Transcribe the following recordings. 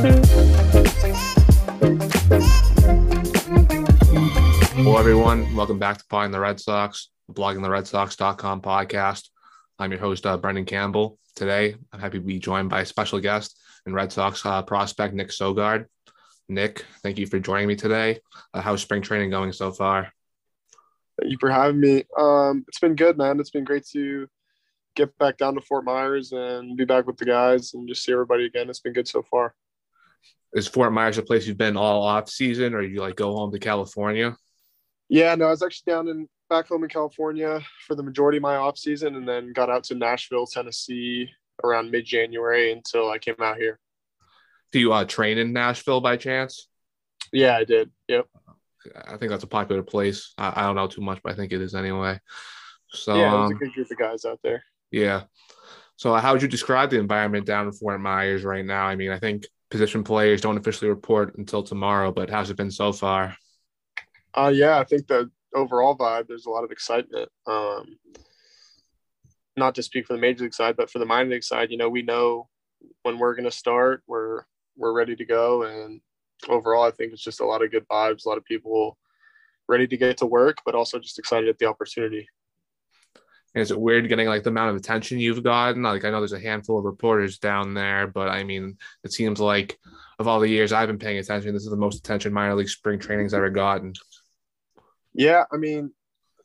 Hello, everyone. Welcome back to Pawing the Red Sox, the Red Sox.com podcast. I'm your host, uh, Brendan Campbell. Today, I'm happy to be joined by a special guest and Red Sox uh, prospect Nick Sogard. Nick, thank you for joining me today. Uh, how's spring training going so far? Thank you for having me. Um, it's been good, man. It's been great to get back down to Fort Myers and be back with the guys and just see everybody again. It's been good so far. Is Fort Myers a place you've been all off season, or you like go home to California? Yeah, no, I was actually down in back home in California for the majority of my off season, and then got out to Nashville, Tennessee around mid January until I came out here. Do you uh, train in Nashville by chance? Yeah, I did. Yep. I think that's a popular place. I, I don't know too much, but I think it is anyway. So yeah, there's um, a good group of guys out there. Yeah. So how would you describe the environment down in Fort Myers right now? I mean, I think position players don't officially report until tomorrow, but how's it been so far? Uh, yeah, I think the overall vibe, there's a lot of excitement. Um, not to speak for the major league side, but for the minor league side, you know, we know when we're going to start, we're, we're ready to go. And overall, I think it's just a lot of good vibes, a lot of people ready to get to work, but also just excited at the opportunity. Is it weird getting like the amount of attention you've gotten? Like I know there's a handful of reporters down there, but I mean, it seems like of all the years I've been paying attention, this is the most attention minor league spring training's ever gotten. Yeah, I mean,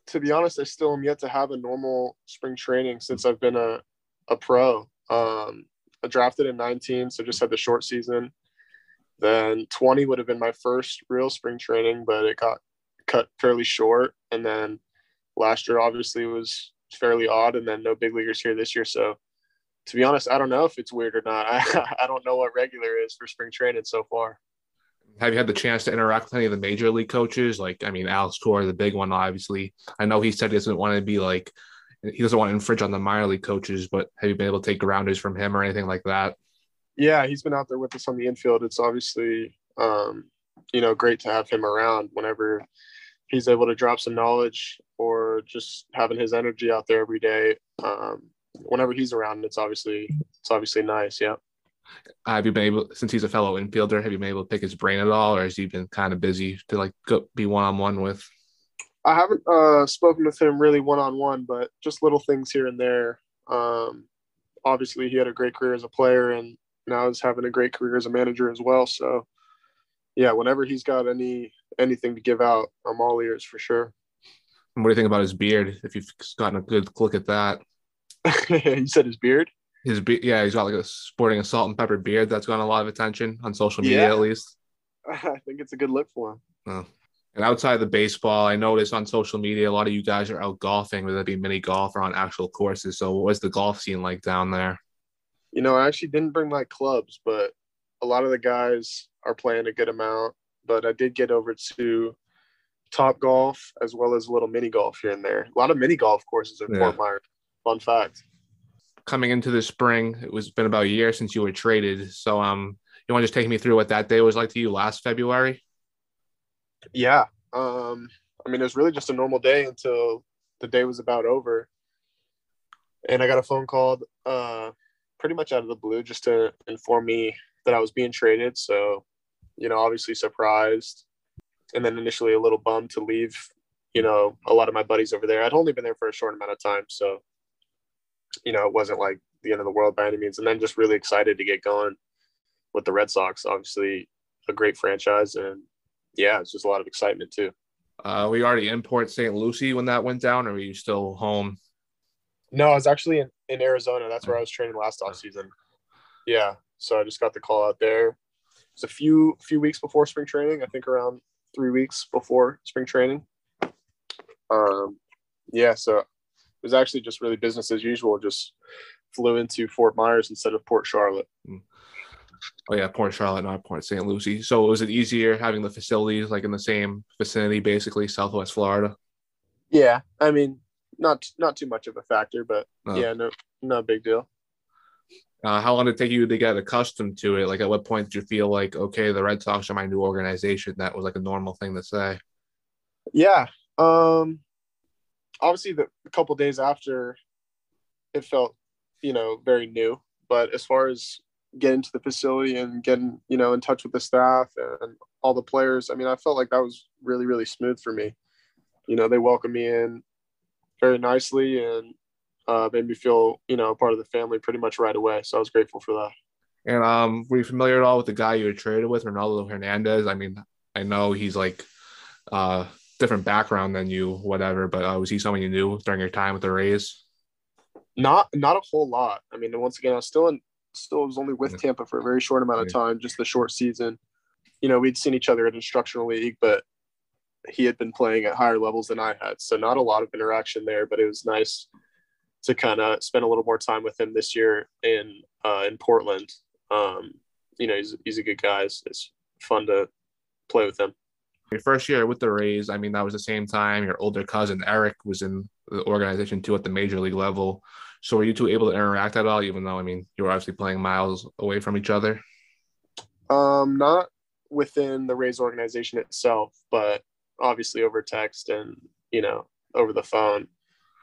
to be honest, I still am yet to have a normal spring training since I've been a, a pro. Um, I drafted in 19, so just had the short season. Then 20 would have been my first real spring training, but it got cut fairly short. And then last year obviously was fairly odd, and then no big leaguers here this year. So to be honest, I don't know if it's weird or not. I, I don't know what regular is for spring training so far. Have you had the chance to interact with any of the major league coaches? Like, I mean, Alex Cora, the big one, obviously. I know he said he doesn't want to be like, he doesn't want to infringe on the minor league coaches, but have you been able to take grounders from him or anything like that? Yeah, he's been out there with us on the infield. It's obviously, um, you know, great to have him around whenever he's able to drop some knowledge or just having his energy out there every day. Um, whenever he's around, it's obviously it's obviously nice. Yeah. Have you been able, since he's a fellow infielder, have you been able to pick his brain at all, or has he been kind of busy to like go be one on one with? I haven't uh, spoken with him really one on one, but just little things here and there. Um, obviously, he had a great career as a player, and now is having a great career as a manager as well. So, yeah, whenever he's got any anything to give out, I'm all ears for sure. And what do you think about his beard? If you've gotten a good look at that, you said his beard. his be- yeah, he's got like a sporting a salt and pepper beard that's gotten a lot of attention on social media, Yeah. at least. I think it's a good look for him. Oh. And outside the baseball, I noticed on social media a lot of you guys are out golfing, whether it be mini golf or on actual courses. So, what was the golf scene like down there? You know, I actually didn't bring my clubs, but a lot of the guys are playing a good amount. But I did get over to Top Golf as well as a little mini golf here and there. A lot of mini golf courses in Yeah. Fort Myers. Fun fact. Coming into the spring, it was been about a year since you were traded. So, um, you want to just take me through what that day was like to you last February? Yeah. Um, I mean, it was really just a normal day until the day was about over. And I got a phone call uh, pretty much out of the blue just to inform me that I was being traded. So, you know, obviously surprised. And then initially a little bummed to leave, you know, a lot of my buddies over there. I'd only been there for a short amount of time. So, you know, it wasn't like the end of the world by any means. And then just really excited to get going with the Red Sox. Obviously, a great franchise. And yeah, it's just a lot of excitement too. Uh, were you already in Port St. Lucie when that went down, or were you still home? No, I was actually in, in Arizona. That's where I was training last off season. Yeah. So I just got the call out there. Was a few few weeks before spring training, I think around three weeks before spring training. Um yeah, so it was actually just really business as usual. Just flew into Fort Myers instead of Port Charlotte. Oh yeah, Port Charlotte, not Port St. Lucie. So was it easier having the facilities like in the same vicinity, basically Southwest Florida? Yeah. I mean, not not too much of a factor, but No. yeah, no no big deal. Uh, how long did it take you to get accustomed to it? Like, at what point did you feel like, okay, the Red Sox are my new organization? That was like a normal thing to say. Yeah. Um obviously the a couple days after it felt, you know, very new. But as far as get into the facility and getting you know in touch with the staff and all the players. I mean, I felt like that was really really smooth for me. You know, they welcomed me in very nicely and uh, made me feel you know part of the family pretty much right away. So I was grateful for that. And um, were you familiar at all with the guy you were traded with, Ronaldo Hernandez? I mean, I know he's like uh different background than you, whatever, but uh, was he someone you knew during your time with the Rays? Not not a whole lot. I mean, once again, I was still in still was only with Tampa for a very short amount of time, just the short season. You know, we'd seen each other at instructional league, but he had been playing at higher levels than I had. So not a lot of interaction there, but it was nice to kind of spend a little more time with him this year in uh, in Portland. Um, you know, he's he's a good guy. It's, it's fun to play with him. Your first year with the Rays, I mean, that was the same time your older cousin Eric was in the organization too at the major league level. So were you two able to interact at all, even though I mean you were obviously playing miles away from each other? Um, not within the Rays organization itself, but obviously over text and you know over the phone.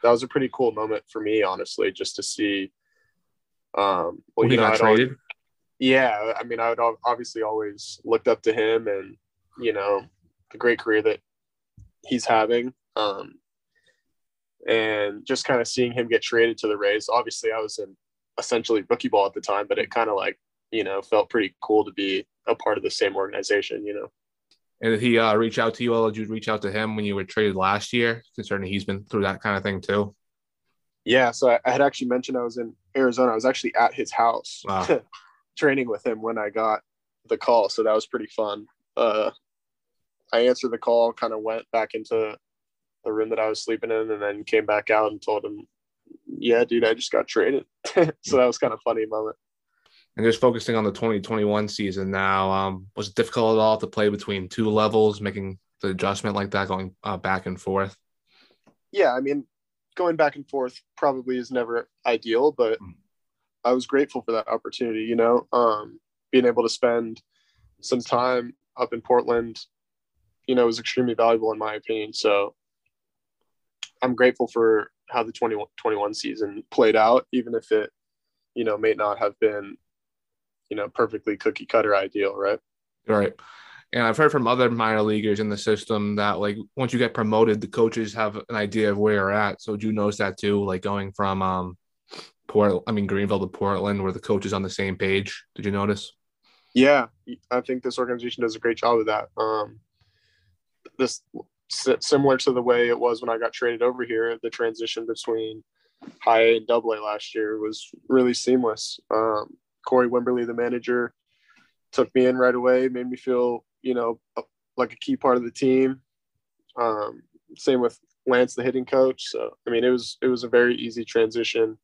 That was a pretty cool moment for me, honestly, just to see. Um, well, he got traded. Always, yeah, I mean, I would obviously always looked up to him, and you know, the great career that he's having. Um, and just kind of seeing him get traded to the Rays. Obviously, I was in essentially rookie ball at the time, but it kind of like, you know, felt pretty cool to be a part of the same organization, you know. And did he uh, reach out to you? Or did you reach out to him when you were traded last year, concerning he's been through that kind of thing too? Yeah. So I, I had actually mentioned I was in Arizona. I was actually at his house wow. training with him when I got the call. So that was pretty fun. Uh, I answered the call, kind of went back into the room that I was sleeping in, and then came back out and told him, "Yeah, dude, I just got traded." so that was kind of funny moment. And just focusing on the 2021 season now, um, was it difficult at all to play between two levels, making the adjustment like that, going uh, back and forth? Yeah, I mean, going back and forth probably is never ideal, but mm. I was grateful for that opportunity. You know, um, being able to spend some time up in Portland, you know, was extremely valuable in my opinion. So I'm grateful for how the 2021 season played out, even if it, you know, may not have been, you know, perfectly cookie cutter ideal, right? Right. And I've heard from other minor leaguers in the system that like once you get promoted, the coaches have an idea of where you're at. So do you notice that too? Like going from um Port, I mean Greenville to Portland, where the coach is on the same page. Did you notice? Yeah, I think this organization does a great job of that. Um, this similar to the way it was when I got traded over here. The transition between high A and double A last year was really seamless. Um, Corey Wimberly, the manager, took me in right away, made me feel, you know, like a key part of the team. Um, same with Lance, the hitting coach. So, I mean, it was it was a very easy transition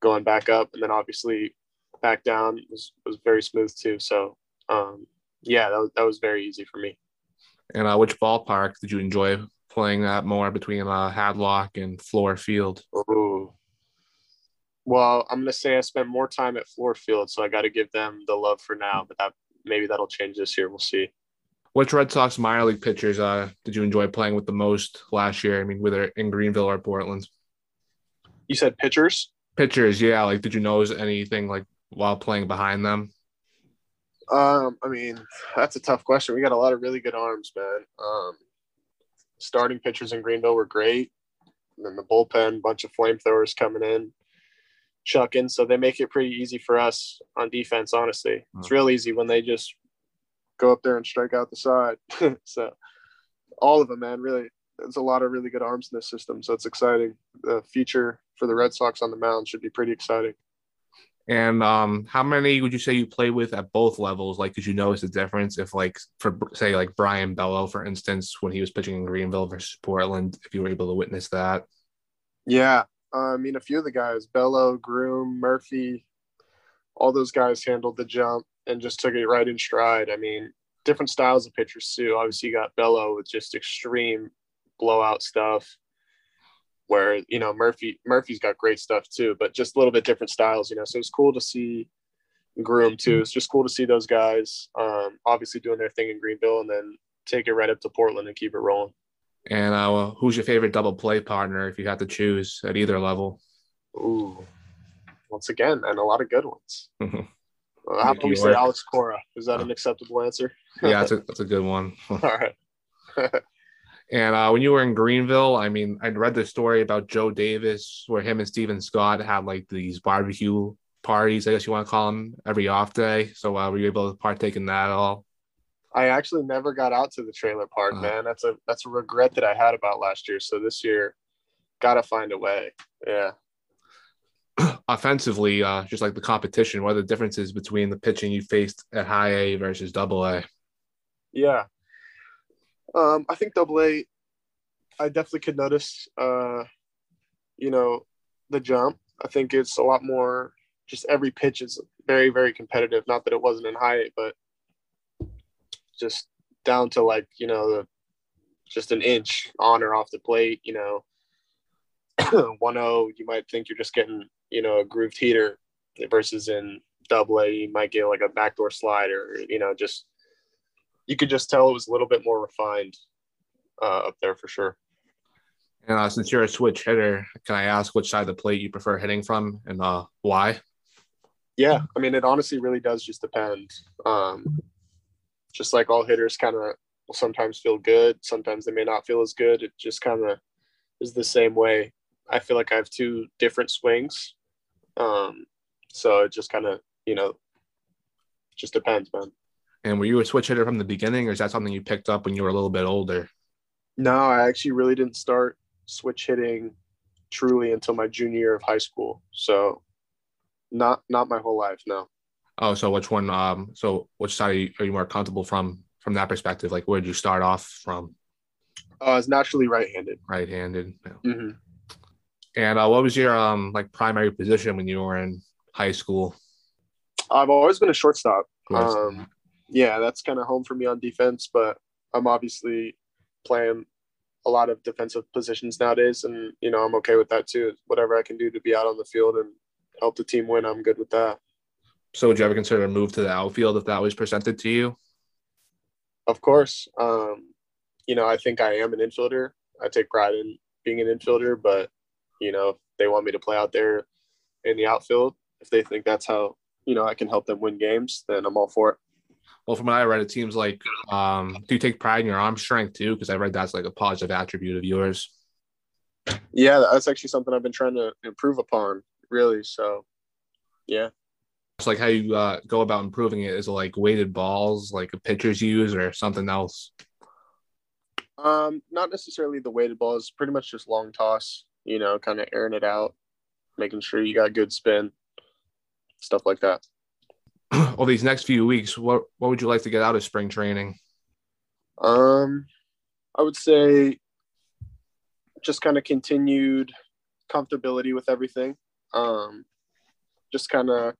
going back up, and then obviously back down was was very smooth too. So, um, yeah, that was, that was very easy for me. And uh, which ballpark did you enjoy playing that more between uh, Hadlock and Fluor Field? Ooh. Well, I'm gonna say I spent more time at Fluor Field, so I got to give them the love for now. But that maybe that'll change this year. We'll see. Which Red Sox minor league pitchers uh, did you enjoy playing with the most last year? I mean, whether in Greenville or Portland. You said pitchers. Pitchers, yeah. Like, did you notice anything like while playing behind them? Um, I mean, that's a tough question. We got a lot of really good arms, man. Um, starting pitchers in Greenville were great. And then the bullpen, bunch of flamethrowers coming in, chucking. So they make it pretty easy for us on defense, honestly. Oh. It's real easy when they just go up there and strike out the side. so all of them, man, really, there's a lot of really good arms in this system. So it's exciting. The future for the Red Sox on the mound should be pretty exciting. And um, how many would you say you play with at both levels? Like, did you notice the difference if, like, for say, like Brayan Bello, for instance, when he was pitching in Greenville versus Portland, if you were able to witness that? Yeah, I mean, a few of the guys, Bello, Groome, Murphy, all those guys handled the jump and just took it right in stride. I mean, different styles of pitchers too. Obviously, you got Bello with just extreme blowout stuff where you know Murphy Murphy's got great stuff too, but just a little bit different styles, you know. So it's cool to see Groome too. It's just cool to see those guys um, obviously doing their thing in Greenville and then take it right up to Portland and keep it rolling. And uh, who's your favorite double play partner if you had to choose at either level? Ooh, once again, and a lot of good ones. Uh, how about we say Alex Cora? Is that an acceptable answer? yeah, that's a, that's a good one. All right. and uh, when you were in Greenville, I mean, I read the story about Joe Davis, where him and Stephen Scott had like these barbecue parties, I guess you want to call them, every off day. So uh, were you able to partake in that at all? I actually never got out to the trailer park, uh, man. That's a that's a regret that I had about last year. So this year, gotta find a way. Yeah. Offensively, uh, just like the competition, what are the differences between the pitching you faced at high A versus double A? Yeah. Um, I think double A, I definitely could notice, uh, you know, the jump. I think it's a lot more, just every pitch is very, very competitive. Not that it wasn't in high A, but just down to like you know the, just an inch on or off the plate. You know, one zero, oh, you might think you're just getting you know a grooved heater versus in double A you might get like a backdoor slide or you know just you could just tell it was a little bit more refined uh, up there for sure. And uh, since you're a switch hitter, can I ask which side of the plate you prefer hitting from and uh, why? Yeah, I mean, it honestly really does just depend. Um, just like all hitters kind of will sometimes feel good, sometimes they may not feel as good. It just kind of is the same way. I feel like I have two different swings. Um, so it just kind of, you know, just depends, man. And were you a switch hitter from the beginning, or is that something you picked up when you were a little bit older? No, I actually really didn't start switch hitting truly until my junior year of high school. So not not my whole life, no. Oh, so which one? Um, so which side are you, are you more comfortable from from that perspective? Like, where did you start off from? Uh, I was naturally right-handed. Right-handed. Yeah. Mm-hmm. And uh, what was your um like primary position when you were in high school? I've always been a shortstop. Um, yeah, that's kind of home for me on defense, but I'm obviously playing a lot of defensive positions nowadays, and you know I'm okay with that too. Whatever I can do to be out on the field and help the team win, I'm good with that. So would you ever consider a move to the outfield if that was presented to you? Of course. Um, you know, I think I am an infielder. I take pride in being an infielder, but you know, if they want me to play out there in the outfield, if they think that's how, you know, I can help them win games, then I'm all for it. Well, from what I read, it seems like um, do you take pride in your arm strength too? Because I read that's like a positive attribute of yours. Yeah, that's actually something I've been trying to improve upon, really. So, yeah. It's like how you uh, go about improving it. Is it like weighted balls, like pitchers use, or something else? Um, not necessarily the weighted balls. Pretty much just long toss. You know, kind of airing it out, making sure you got good spin, stuff like that. well, these next few weeks, what what would you like to get out of spring training? Um, I would say just kind of continued comfortability with everything. Um, just kind of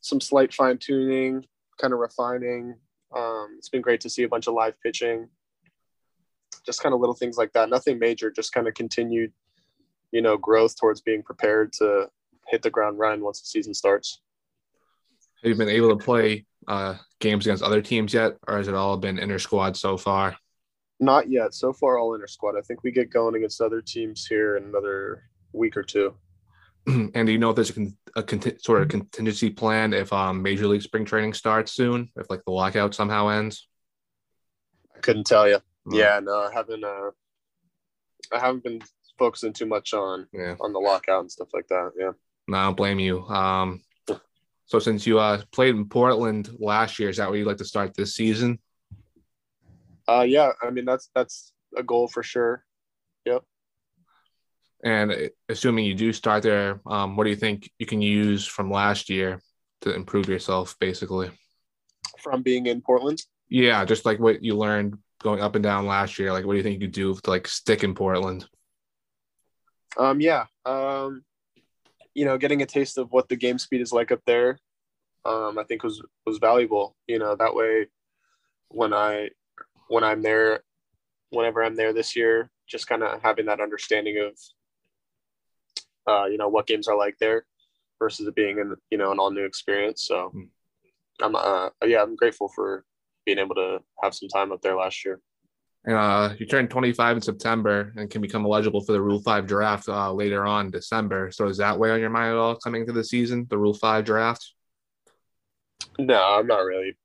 some slight fine tuning, kind of refining. Um, it's been great to see a bunch of live pitching, just kind of little things like that. Nothing major, just kind of continued, you know, growth towards being prepared to hit the ground running once the season starts. Have you been able to play uh, games against other teams yet, or has it all been inter squad so far? Not yet. So far, all inter squad. I think we get going against other teams here in another week or two. and do you know if there's a, a conti- sort of contingency plan if um, Major League Spring Training starts soon? If like the lockout somehow ends? I couldn't tell you. Mm. Yeah, no, I haven't. Uh, I haven't been focusing too much on yeah. on the lockout and stuff like that. Yeah. No, I don't blame you. Um, so since you uh, played in Portland last year, is that where you'd like to start this season? Uh, yeah, I mean that's that's a goal for sure. Yep. And assuming you do start there, um, what do you think you can use from last year to improve yourself, basically? From being in Portland? Yeah, just like what you learned going up and down last year. Like, what do you think you could do to like stick in Portland? Um, yeah, um, you know, getting a taste of what the game speed is like up there, um, I think was was valuable. You know, that way, when I when I'm there, whenever I'm there this year, just kind of having that understanding of uh, you know what games are like there versus it being in you know an all new experience. So mm. I'm uh, yeah I'm grateful for being able to have some time up there last year. Uh, you turn 25 in September and can become eligible for the Rule 5 draft uh, later on December. So is that weigh on your mind at all coming to the season, the Rule 5 draft? No, I'm not really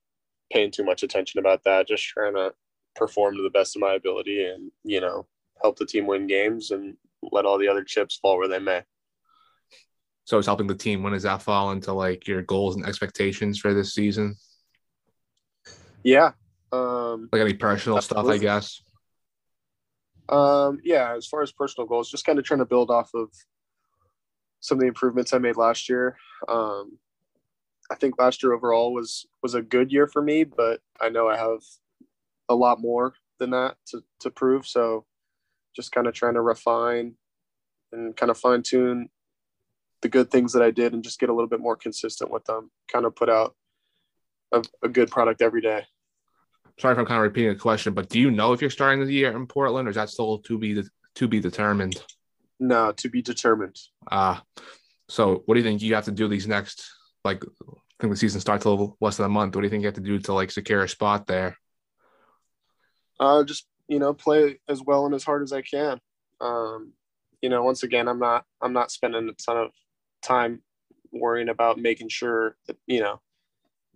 paying too much attention about that. Just trying to perform to the best of my ability and, you know, help the team win games and let all the other chips fall where they may. So it's helping the team. When does that fall into like your goals and expectations for this season? Yeah. Um, like any personal stuff, I guess. Um, yeah, as far as personal goals, just kind of trying to build off of some of the improvements I made last year. Um, I think last year overall was was a good year for me, but I know I have a lot more than that to to prove. So just kind of trying to refine and kind of fine tune the good things that I did and just get a little bit more consistent with them. Kind of put out a, a good product every day. Sorry if I'm kind of repeating the question, but do you know if you're starting the year in Portland, or is that still to be to be determined? No, to be determined. Ah, uh, so what do you think you have to do these next like I think the season starts a little less than a month. What do you think you have to do to like secure a spot there? Uh, just you know, play as well and as hard as I can. Um, you know, once again, I'm not I'm not spending a ton of time worrying about making sure that you know.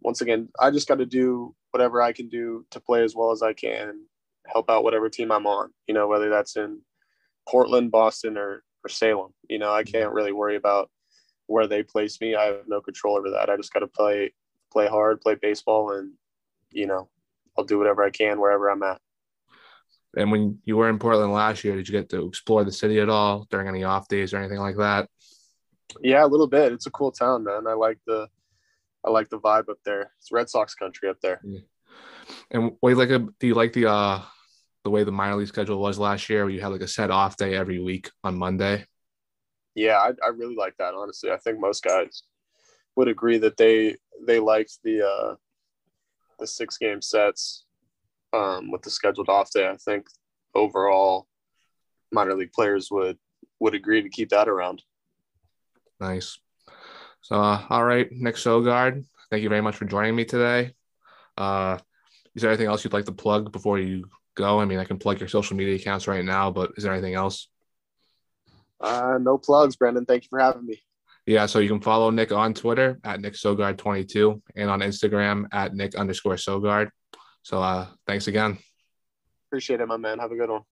Once again, I just got to do whatever I can do to play as well as I can, help out whatever team I'm on. You know, whether that's in Portland, Boston, or or Salem. You know, I can't really worry about where they place me. I have no control over that. I just got to play play hard, play baseball, and you know, I'll do whatever I can wherever I'm at. And when you were in Portland last year, did you get to explore the city at all during any off days or anything like that? Yeah, a little bit. It's a cool town, man. I like the I like the vibe up there. It's Red Sox country up there. Yeah. And what do you like? Do you like the uh the way the minor league schedule was last year, where you had like a set off day every week on Monday? Yeah, I, I really like that. Honestly, I think most guys would agree that they they liked the uh the six game sets um, with the scheduled off day. I think overall minor league players would would agree to keep that around. Nice. So, uh, all right, Nick Sogard, thank you very much for joining me today. Uh, is there anything else you'd like to plug before you go? I mean, I can plug your social media accounts right now, but is there anything else? Uh, no plugs, Brendan. Thank you for having me. Yeah, so you can follow Nick on Twitter at Nick Sogard22 and on Instagram at Nick underscore Sogard. So uh, thanks again. Appreciate it, my man. Have a good one.